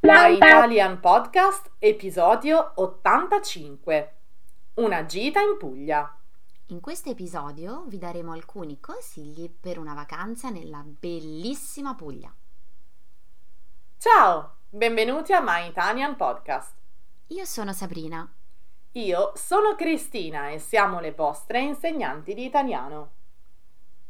My Italian Podcast, episodio 85. Una gita in Puglia. In questo episodio vi daremo alcuni consigli per una vacanza nella bellissima Puglia. Ciao, benvenuti a My Italian Podcast. Io sono Sabrina. Io sono Cristina e siamo le vostre insegnanti di italiano.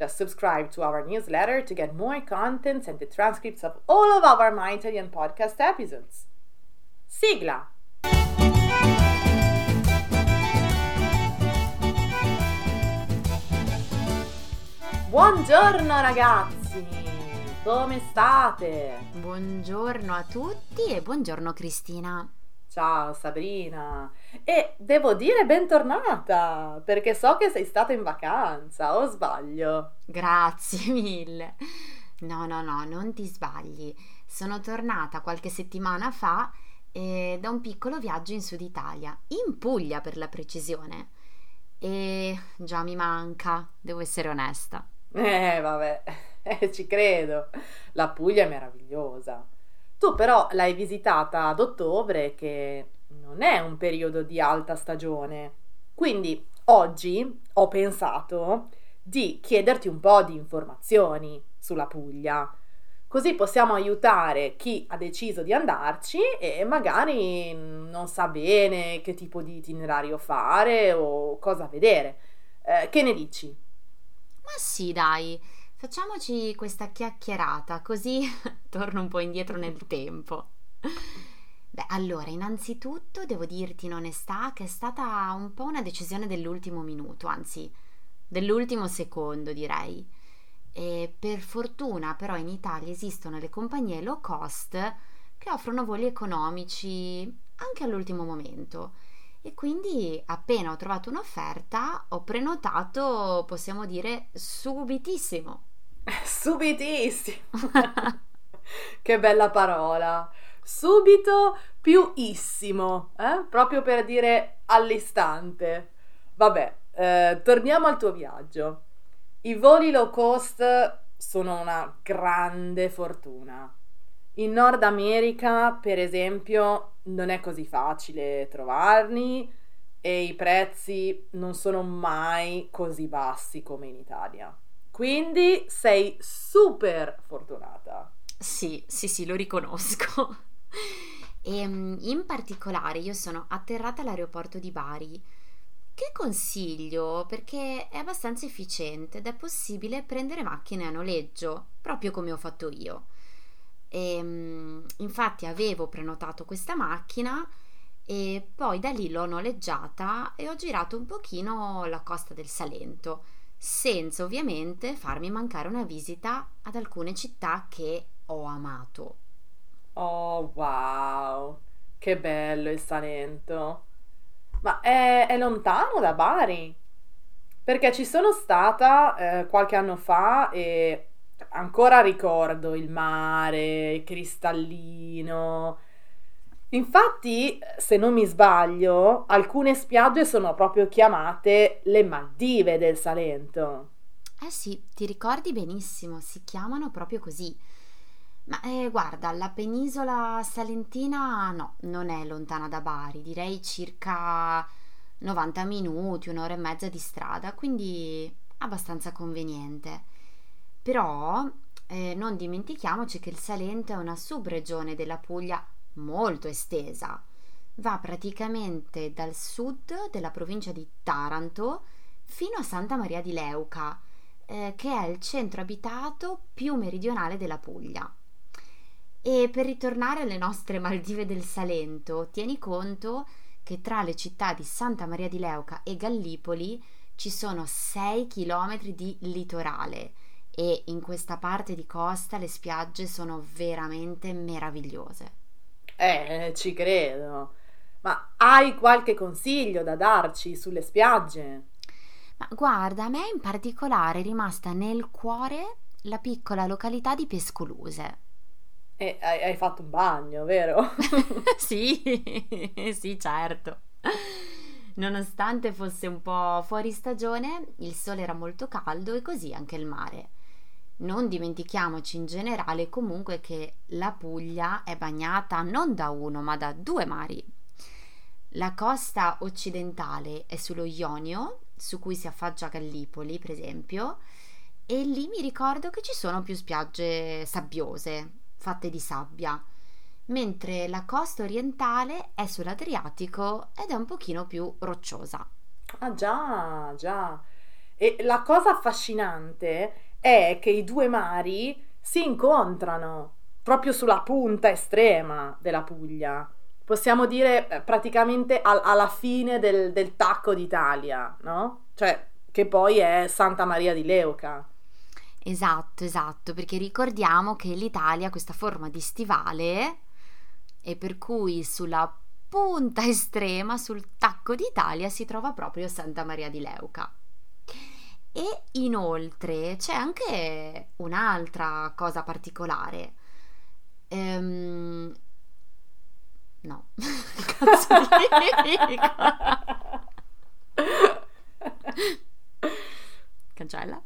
Just subscribe to our newsletter to get more contents and the transcripts of all of our My Italian podcast episodes. Sigla! Buongiorno ragazzi! Come state? Buongiorno a tutti e buongiorno Cristina. Ciao Sabrina! E devo dire bentornata, perché so che sei stata in vacanza, o sbaglio? Grazie mille. No, no, no, non ti sbagli. Sono tornata qualche settimana fa eh, da un piccolo viaggio in Sud Italia, in Puglia per la precisione. E già mi manca, devo essere onesta. Eh, vabbè, eh, ci credo. La Puglia è meravigliosa. Tu però l'hai visitata ad ottobre, che non è un periodo di alta stagione. Quindi oggi ho pensato di chiederti un po' di informazioni sulla Puglia. Così possiamo aiutare chi ha deciso di andarci e magari non sa bene che tipo di itinerario fare o cosa vedere. Eh, che ne dici? Ma sì, dai Facciamoci questa chiacchierata, così torno un po' indietro nel tempo. Beh, allora, innanzitutto devo dirti in onestà che è stata un po' una decisione dell'ultimo minuto, anzi, dell'ultimo secondo, direi. E per fortuna, però, in Italia esistono le compagnie low cost che offrono voli economici anche all'ultimo momento. E quindi, appena ho trovato un'offerta, ho prenotato, possiamo dire, subitissimo. Subitissimo. che bella parola. Subito più issimo, eh? proprio per dire all'istante. Vabbè, eh, torniamo al tuo viaggio. I voli low cost sono una grande fortuna. In Nord America, per esempio, non è così facile trovarli e i prezzi non sono mai così bassi come in Italia. Quindi sei super fortunata. Sì, sì, sì, lo riconosco. e ehm, in particolare io sono atterrata all'aeroporto di Bari. Che consiglio perché è abbastanza efficiente ed è possibile prendere macchine a noleggio, proprio come ho fatto io. E, ehm, infatti avevo prenotato questa macchina e poi da lì l'ho noleggiata e ho girato un pochino la costa del Salento senza ovviamente farmi mancare una visita ad alcune città che ho amato. Oh wow, che bello il Salento! Ma è, è lontano da Bari? Perché ci sono stata eh, qualche anno fa e ancora ricordo il mare cristallino Infatti, se non mi sbaglio, alcune spiagge sono proprio chiamate le Maldive del Salento. Eh sì, ti ricordi benissimo, si chiamano proprio così. Ma eh, guarda, la penisola salentina no, non è lontana da Bari, direi circa 90 minuti, un'ora e mezza di strada, quindi abbastanza conveniente. Però eh, non dimentichiamoci che il Salento è una subregione della Puglia molto estesa. Va praticamente dal sud della provincia di Taranto fino a Santa Maria di Leuca, eh, che è il centro abitato più meridionale della Puglia. E per ritornare alle nostre Maldive del Salento, tieni conto che tra le città di Santa Maria di Leuca e Gallipoli ci sono 6 km di litorale e in questa parte di costa le spiagge sono veramente meravigliose. Eh, ci credo. Ma hai qualche consiglio da darci sulle spiagge? Ma guarda, a me in particolare è rimasta nel cuore la piccola località di Pescoluse. E hai, hai fatto un bagno, vero? sì, sì, certo. Nonostante fosse un po' fuori stagione, il sole era molto caldo e così anche il mare. Non dimentichiamoci in generale comunque che la Puglia è bagnata non da uno ma da due mari. La costa occidentale è sullo Ionio, su cui si affaccia Gallipoli, per esempio, e lì mi ricordo che ci sono più spiagge sabbiose, fatte di sabbia, mentre la costa orientale è sull'Adriatico ed è un pochino più rocciosa. Ah già, già. E la cosa affascinante è che i due mari si incontrano proprio sulla punta estrema della Puglia. Possiamo dire eh, praticamente al- alla fine del, del tacco d'Italia, no? Cioè, che poi è Santa Maria di Leuca. Esatto, esatto, perché ricordiamo che l'Italia ha questa forma di stivale e per cui sulla punta estrema, sul tacco d'Italia, si trova proprio Santa Maria di Leuca. E inoltre c'è anche un'altra cosa particolare. Ehm... No, cazzo dico? Cancella.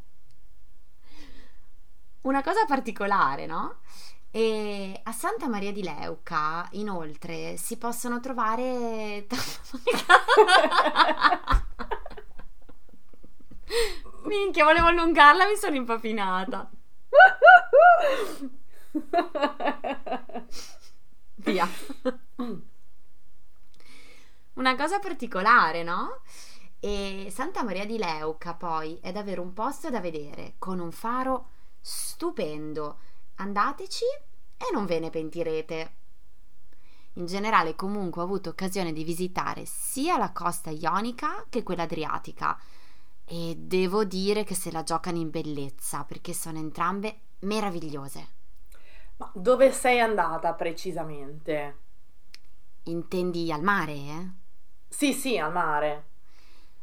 Una cosa particolare, no? E a Santa Maria di Leuca, inoltre, si possono trovare... Minchia, volevo allungarla, mi sono impapinata. Via. Una cosa particolare, no? E Santa Maria di Leuca poi è davvero un posto da vedere, con un faro stupendo. Andateci e non ve ne pentirete. In generale comunque ho avuto occasione di visitare sia la costa ionica che quella adriatica e devo dire che se la giocano in bellezza perché sono entrambe meravigliose. Ma dove sei andata precisamente? Intendi al mare? Eh? Sì, sì, al mare.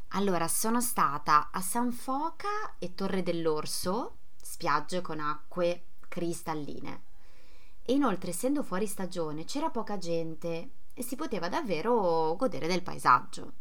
Allora, sono stata a San Foca e Torre dell'Orso, spiagge con acque cristalline. E inoltre, essendo fuori stagione, c'era poca gente e si poteva davvero godere del paesaggio.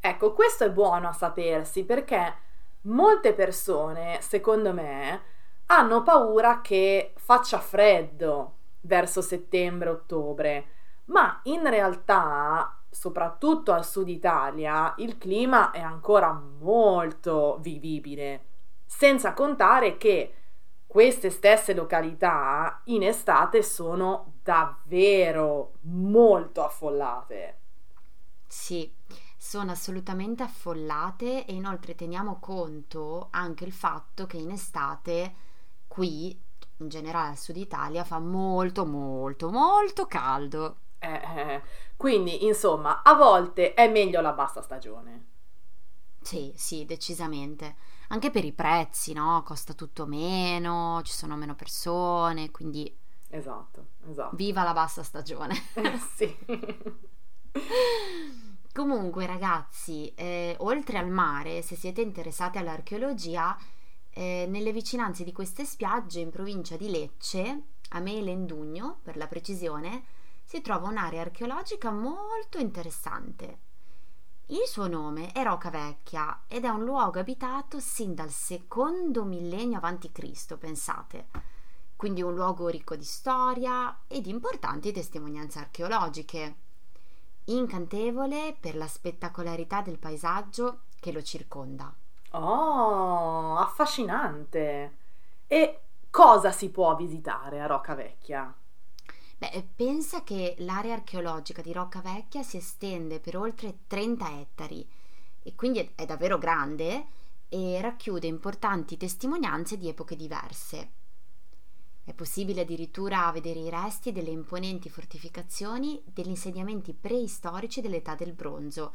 Ecco, questo è buono a sapersi perché molte persone, secondo me, hanno paura che faccia freddo verso settembre-ottobre, ma in realtà, soprattutto al sud Italia, il clima è ancora molto vivibile, senza contare che queste stesse località in estate sono davvero molto affollate. Sì, sono assolutamente affollate e inoltre teniamo conto anche il fatto che in estate qui, in generale al sud Italia, fa molto molto molto caldo. Eh, eh, quindi, insomma, a volte è meglio la bassa stagione. Sì, sì, decisamente. Anche per i prezzi, no? Costa tutto meno, ci sono meno persone, quindi... Esatto, esatto. Viva la bassa stagione. Eh, sì. Comunque, ragazzi, eh, oltre al mare, se siete interessati all'archeologia, eh, nelle vicinanze di queste spiagge, in provincia di Lecce, a Melendugno per la precisione, si trova un'area archeologica molto interessante. Il suo nome è Roca Vecchia ed è un luogo abitato sin dal secondo millennio a.C., pensate. Quindi un luogo ricco di storia e di importanti testimonianze archeologiche incantevole per la spettacolarità del paesaggio che lo circonda. Oh, affascinante! E cosa si può visitare a Rocca Vecchia? Beh, pensa che l'area archeologica di Rocca Vecchia si estende per oltre 30 ettari e quindi è davvero grande e racchiude importanti testimonianze di epoche diverse. È possibile addirittura vedere i resti delle imponenti fortificazioni degli insediamenti preistorici dell'età del bronzo,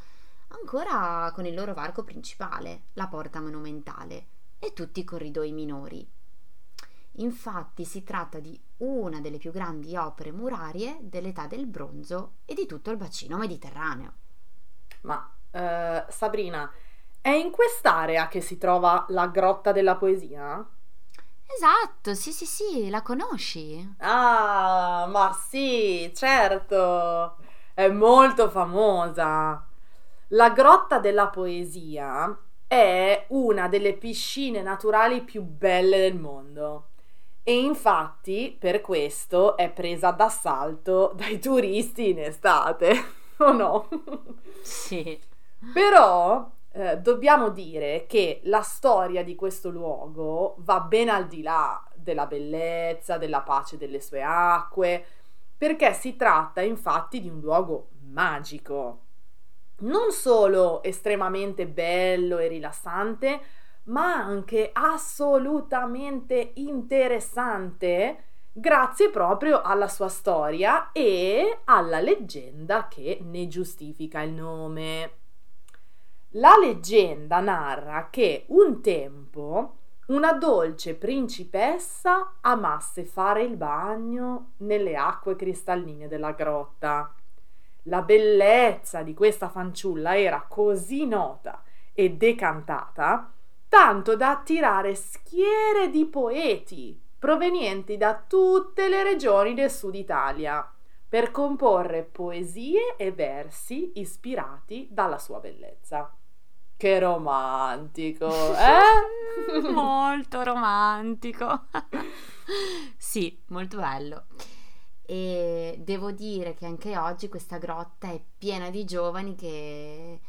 ancora con il loro varco principale, la porta monumentale, e tutti i corridoi minori. Infatti si tratta di una delle più grandi opere murarie dell'età del bronzo e di tutto il bacino mediterraneo. Ma eh, Sabrina, è in quest'area che si trova la Grotta della Poesia? Esatto, sì, sì, sì, la conosci? Ah, ma sì, certo, è molto famosa. La Grotta della Poesia è una delle piscine naturali più belle del mondo. E infatti per questo è presa d'assalto dai turisti in estate, o no? Sì. Però eh, dobbiamo dire che la storia di questo luogo va ben al di là della bellezza, della pace delle sue acque, perché si tratta infatti di un luogo magico. Non solo estremamente bello e rilassante, ma anche assolutamente interessante grazie proprio alla sua storia e alla leggenda che ne giustifica il nome. La leggenda narra che un tempo una dolce principessa amasse fare il bagno nelle acque cristalline della grotta. La bellezza di questa fanciulla era così nota e decantata tanto da attirare schiere di poeti provenienti da tutte le regioni del sud Italia per comporre poesie e versi ispirati dalla sua bellezza. Che romantico, eh? molto romantico. sì, molto bello. E devo dire che anche oggi questa grotta è piena di giovani che,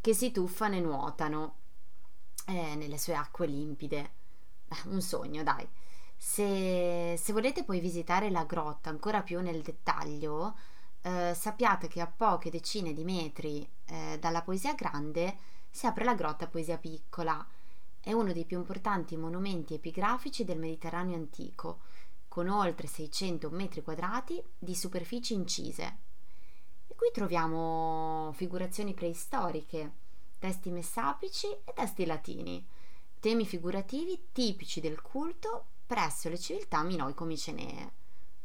che si tuffano e nuotano eh, nelle sue acque limpide. Un sogno, dai. Se, se, volete poi visitare la grotta ancora più nel dettaglio, eh, sappiate che a poche decine di metri eh, dalla Poesia Grande si apre la grotta Poesia Piccola. È uno dei più importanti monumenti epigrafici del Mediterraneo antico, con oltre 600 metri quadrati di superfici incise. E qui troviamo figurazioni preistoriche, testi messapici e testi latini, temi figurativi tipici del culto presso le civiltà minoico-micenee.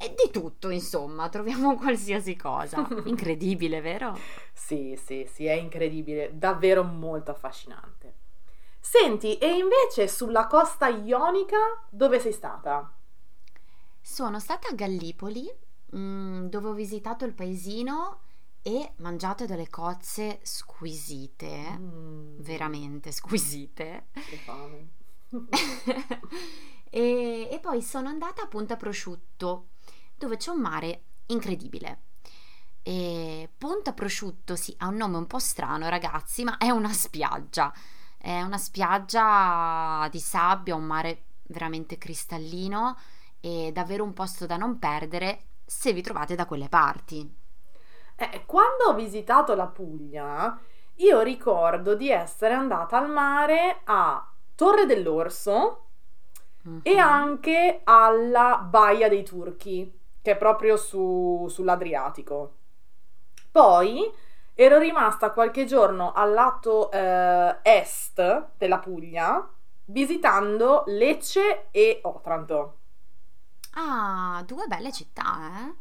E di tutto, insomma, troviamo qualsiasi cosa. Incredibile, vero? Sì, sì, sì, è incredibile, davvero molto affascinante. Senti, e invece sulla costa ionica dove sei stata? Sono stata a Gallipoli, mm, dove ho visitato il paesino e mangiate delle cozze squisite, mm. veramente squisite. Che fame. e, e poi sono andata a Punta Prosciutto, dove c'è un mare incredibile. E Punta Prosciutto sì, ha un nome un po' strano, ragazzi, ma è una spiaggia. È una spiaggia di sabbia, un mare veramente cristallino e davvero un posto da non perdere se vi trovate da quelle parti. Eh, quando ho visitato la Puglia, io ricordo di essere andata al mare a Torre dell'Orso uh-huh. e mhm. anche alla Baia dei Turchi, che è proprio su, sull'Adriatico. Poi ero rimasta qualche giorno al lato eh, est della Puglia visitando Lecce e Otranto. Ah, due belle città, eh?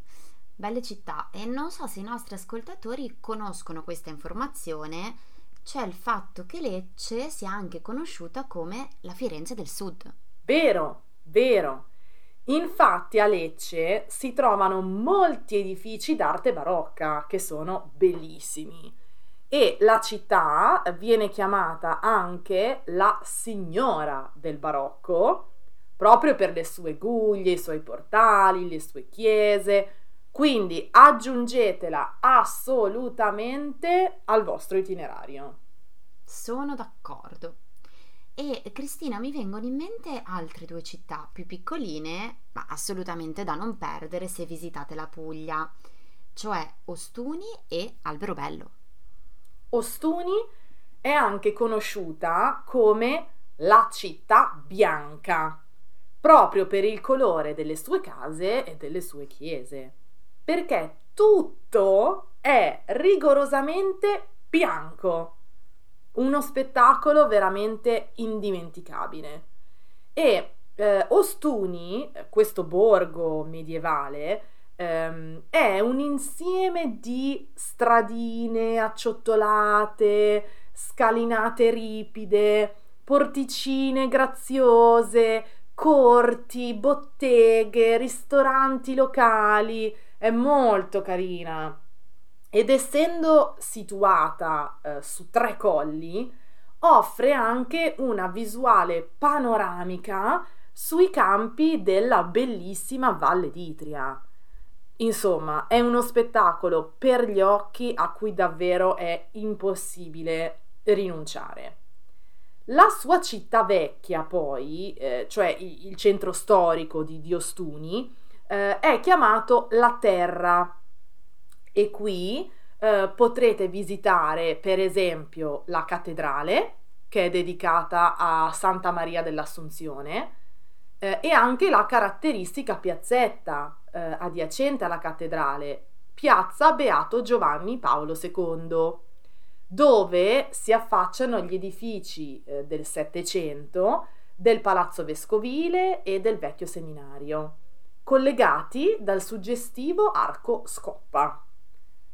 belle città e non so se i nostri ascoltatori conoscono questa informazione, c'è il fatto che Lecce sia anche conosciuta come la Firenze del Sud. Vero, vero. Infatti a Lecce si trovano molti edifici d'arte barocca che sono bellissimi e la città viene chiamata anche la signora del barocco proprio per le sue guglie, i suoi portali, le sue chiese, quindi aggiungetela assolutamente al vostro itinerario. Sono d'accordo. E Cristina, mi vengono in mente altre due città più piccoline, ma assolutamente da non perdere se visitate la Puglia, cioè Ostuni e Alberobello. Ostuni è anche conosciuta come la città bianca, proprio per il colore delle sue case e delle sue chiese perché tutto è rigorosamente bianco. Uno spettacolo veramente indimenticabile. E eh, Ostuni, questo borgo medievale, ehm, è un insieme di stradine acciottolate, scalinate ripide, porticine graziose, corti, botteghe, ristoranti locali. È molto carina. Ed essendo situata eh, su tre colli, offre anche una visuale panoramica sui campi della bellissima Valle d'Itria. Insomma, è uno spettacolo per gli occhi a cui davvero è impossibile rinunciare. La sua città vecchia, poi, eh, cioè il, centro storico di Diostuni, eh, è chiamato La Terra e qui eh, potrete visitare per esempio la cattedrale che è dedicata a Santa Maria dell'Assunzione eh, e anche la caratteristica piazzetta eh, adiacente alla cattedrale, Piazza Beato Giovanni Paolo II, dove si affacciano gli edifici eh, del Settecento, del Palazzo Vescovile e del vecchio seminario, collegati dal suggestivo arco Scoppa.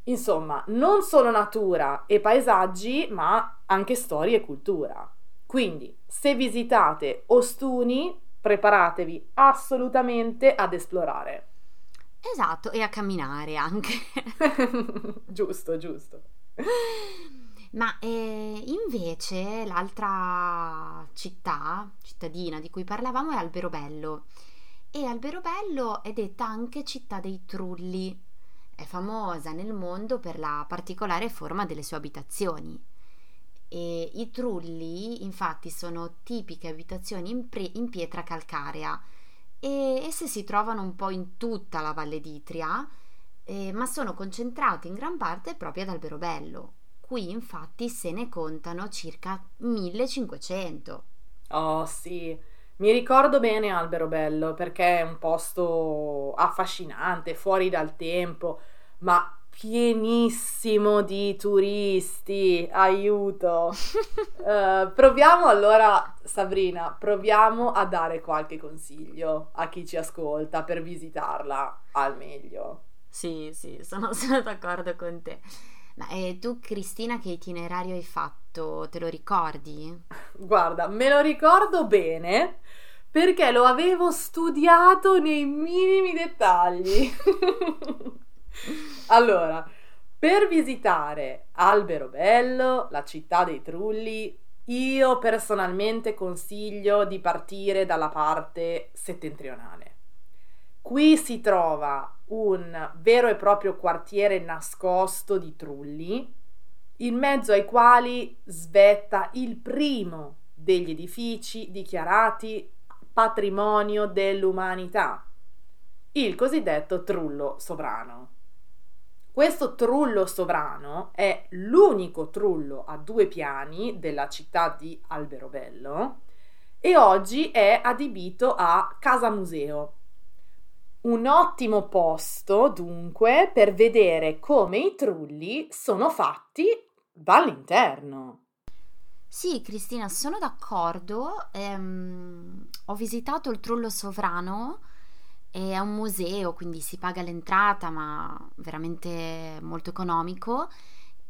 Insomma, non solo natura e paesaggi, ma anche storia e cultura. Quindi, se visitate Ostuni, preparatevi assolutamente ad esplorare. Esatto, e a camminare anche. giusto, giusto. Ma eh, invece l'altra città, cittadina di cui parlavamo è Alberobello. E Alberobello è detta anche città dei trulli. È famosa nel mondo per la particolare forma delle sue abitazioni. E I trulli, infatti, sono tipiche abitazioni in, pre- in pietra calcarea e esse si trovano un po' in tutta la Valle d'Itria, eh, ma sono concentrate in gran parte proprio ad Alberobello. Qui infatti se ne contano circa 1500. Oh sì, mi ricordo bene Alberobello perché è un posto affascinante, fuori dal tempo, ma pienissimo di turisti, aiuto. uh, proviamo allora, Sabrina, proviamo a dare qualche consiglio a chi ci ascolta per visitarla al meglio. Sì, sì, sono, sono d'accordo con te. Ma e tu, Cristina, che itinerario hai fatto? Te lo ricordi? Guarda, me lo ricordo bene perché lo avevo studiato nei minimi dettagli. allora, per visitare Alberobello, la città dei trulli, io personalmente consiglio di partire dalla parte settentrionale. Qui si trova un vero e proprio quartiere nascosto di trulli, in mezzo ai quali svetta il primo degli edifici dichiarati patrimonio dell'umanità, il cosiddetto trullo sovrano. Questo trullo sovrano è l'unico trullo a due piani della città di Alberobello e oggi è adibito a casa museo un ottimo posto, dunque, per vedere come i trulli sono fatti dall'interno. Sì, Cristina, sono d'accordo. Ehm, ho visitato il Trullo Sovrano, è un museo, quindi si paga l'entrata, ma veramente molto economico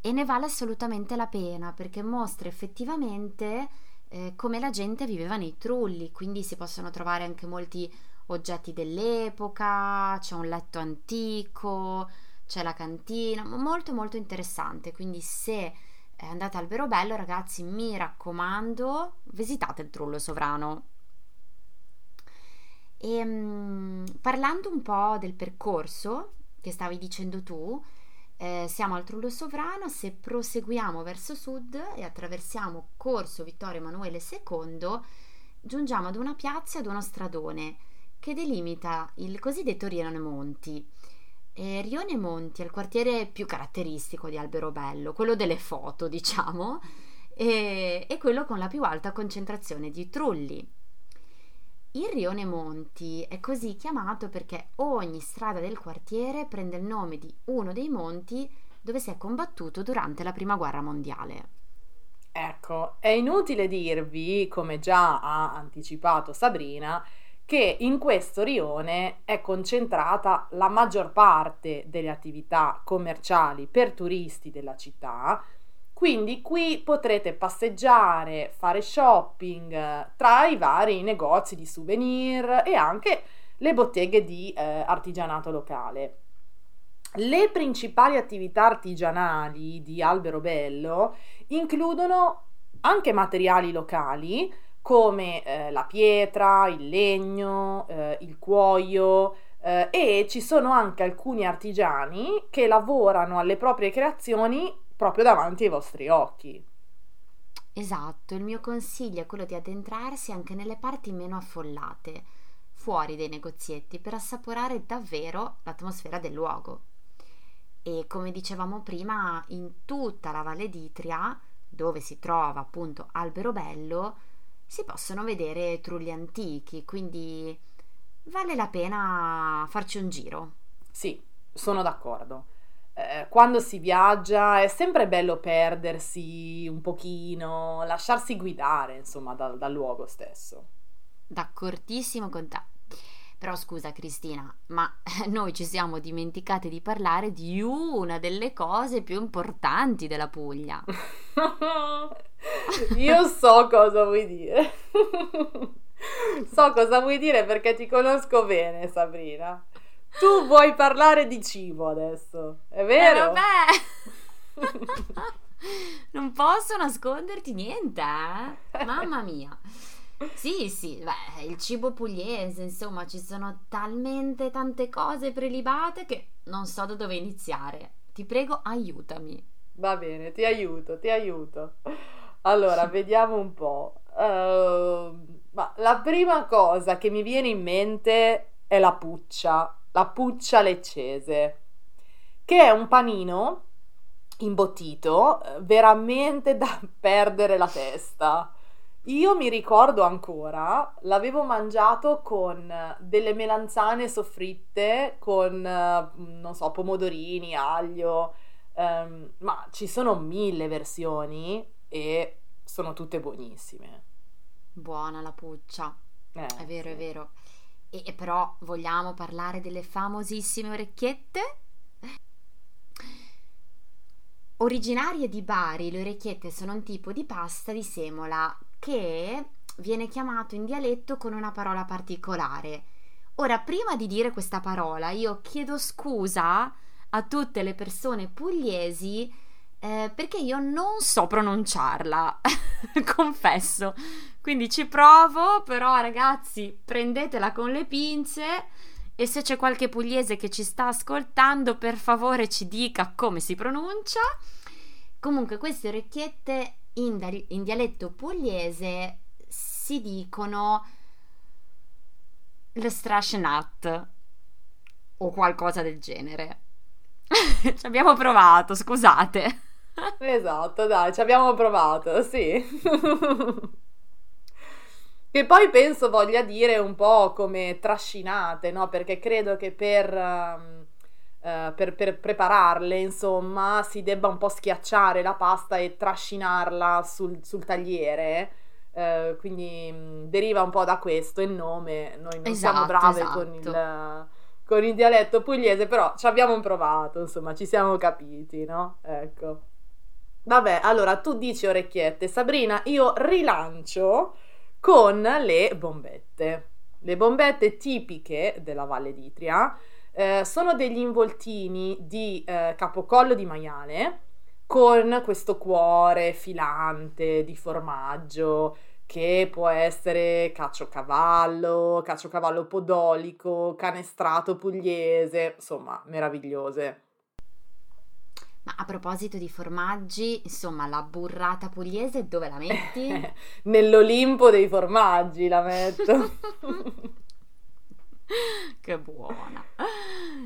e ne vale assolutamente la pena perché mostra effettivamente eh, come la gente viveva nei trulli, quindi si possono trovare anche molti oggetti dell'epoca, c'è un letto antico, c'è la cantina, molto molto interessante, quindi se andate al Vero Bello ragazzi mi raccomando visitate il Trullo Sovrano. E, um, parlando un po' del percorso che stavi dicendo tu, eh, siamo al Trullo Sovrano, se proseguiamo verso sud e attraversiamo Corso Vittorio Emanuele II, giungiamo ad una piazza e ad uno stradone che delimita il cosiddetto Rione Monti. Eh, Rione Monti è il quartiere più caratteristico di Alberobello, quello delle foto, diciamo, e, e quello con la più alta concentrazione di trulli. Il Rione Monti è così chiamato perché ogni strada del quartiere prende il nome di uno dei monti dove si è combattuto durante la Prima Guerra Mondiale. Ecco, è inutile dirvi, come già ha anticipato Sabrina, che in questo rione è concentrata la maggior parte delle attività commerciali per turisti della città. Quindi qui potrete passeggiare, fare shopping eh, tra i vari negozi di souvenir e anche le botteghe di eh, artigianato locale. Le principali attività artigianali di Alberobello includono anche materiali locali come eh, la pietra, il legno, eh, il cuoio eh, e ci sono anche alcuni artigiani che lavorano alle proprie creazioni proprio davanti ai vostri occhi. Esatto, il mio consiglio è quello di addentrarsi anche nelle parti meno affollate, fuori dai negozietti, per assaporare davvero l'atmosfera del luogo. E come dicevamo prima, in tutta la Valle d'Itria, dove si trova appunto Alberobello, si possono vedere trulli antichi, quindi vale la pena farci un giro. Sì, sono d'accordo. Eh, quando si viaggia è sempre bello perdersi un pochino, lasciarsi guidare, insomma, dal, dal luogo stesso. D'accordissimo con te. Però scusa Cristina, ma noi ci siamo dimenticati di parlare di una delle cose più importanti della Puglia. Io so cosa vuoi dire. so cosa vuoi dire perché ti conosco bene, Sabrina. Tu vuoi parlare di cibo adesso, è vero? Eh, vabbè. non posso nasconderti niente, eh? Mamma mia. Sì, sì, beh, il cibo pugliese, insomma, ci sono talmente tante cose prelibate che non so da dove iniziare. Ti prego, aiutami. Va bene, ti aiuto, ti aiuto. Allora, vediamo un po'. Uh, ma la prima cosa che mi viene in mente è la puccia, la puccia leccese, che è un panino imbottito eh, veramente da perdere la testa. Io mi ricordo ancora, l'avevo mangiato con delle melanzane soffritte, con, non so, pomodorini, aglio, um, ma ci sono mille versioni e sono tutte buonissime. Buona la puccia, eh, è vero, sì. è vero. E, però vogliamo parlare delle famosissime orecchiette? Originarie di Bari, le orecchiette sono un tipo di pasta di semola che viene chiamato in dialetto con una parola particolare. Ora, prima di dire questa parola, io chiedo scusa a tutte le persone pugliesi eh, perché io non so pronunciarla, confesso. Quindi ci provo, però ragazzi, prendetela con le pinze e se c'è qualche pugliese che ci sta ascoltando, per favore ci dica come si pronuncia. Comunque, queste orecchiette in, in dialetto pugliese si dicono le strascenat o qualcosa del genere. ci abbiamo provato, scusate. Esatto, dai, ci abbiamo provato, sì. che poi penso voglia dire un po' come trascinate, no? Perché credo che per... Um eh, per, per, prepararle, insomma, si debba un po' schiacciare la pasta e trascinarla sul, sul tagliere. Uh, quindi mh, mm, deriva un po' da questo il nome. Noi non esatto, siamo brave esatto. con, il, con il dialetto pugliese, però ci abbiamo provato, insomma, ci siamo capiti, no? Ecco. Vabbè, allora tu dici orecchiette, Sabrina, io rilancio con le bombette. Le bombette tipiche della Valle d'Itria eh, sono degli involtini di eh, capocollo di maiale con questo cuore filante di formaggio che può essere cacciocavallo, cacciocavallo podolico, canestrato pugliese, insomma, meravigliose. Ma a proposito di formaggi, insomma, la burrata pugliese dove la metti? Nell'Olimpo dei formaggi la metto. che buona.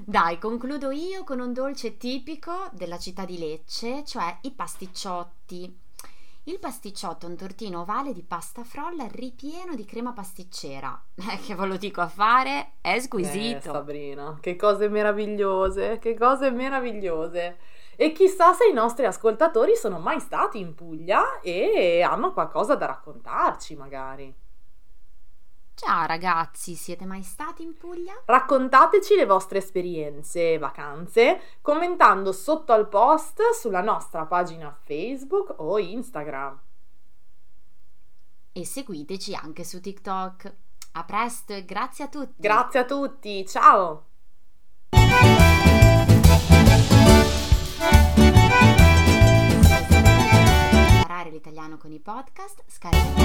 Dai, concludo io con un dolce tipico della città di Lecce, cioè i pasticciotti. Il pasticciotto è un tortino ovale di pasta frolla ripieno di crema pasticcera. Eh, che ve lo dico a fare? È squisito. Eh, Sabrina, che cose meravigliose, che cose meravigliose. E chissà se i nostri ascoltatori sono mai stati in Puglia e hanno qualcosa da raccontarci, magari. Ciao ragazzi, siete mai stati in Puglia? Raccontateci le vostre esperienze e vacanze commentando sotto al post sulla nostra pagina Facebook o Instagram. E seguiteci anche su TikTok. A presto e grazie a tutti. Grazie a tutti, ciao! Imparare l'italiano con i podcast, scaricate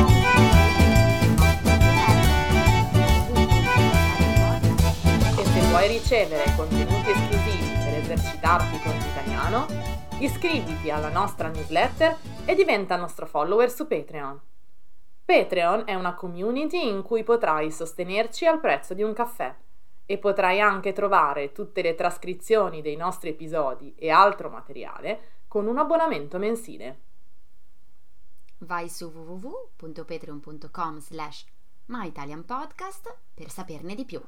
E se vuoi ricevere contenuti esclusivi per esercitarti con l'italiano, iscriviti alla nostra newsletter e diventa nostro follower su Patreon. Patreon è una community in cui potrai sostenerci al prezzo di un caffè e potrai anche trovare tutte le trascrizioni dei nostri episodi e altro materiale con un abbonamento mensile. Vai su www.patreon.com slash myitalianpodcast per saperne di più.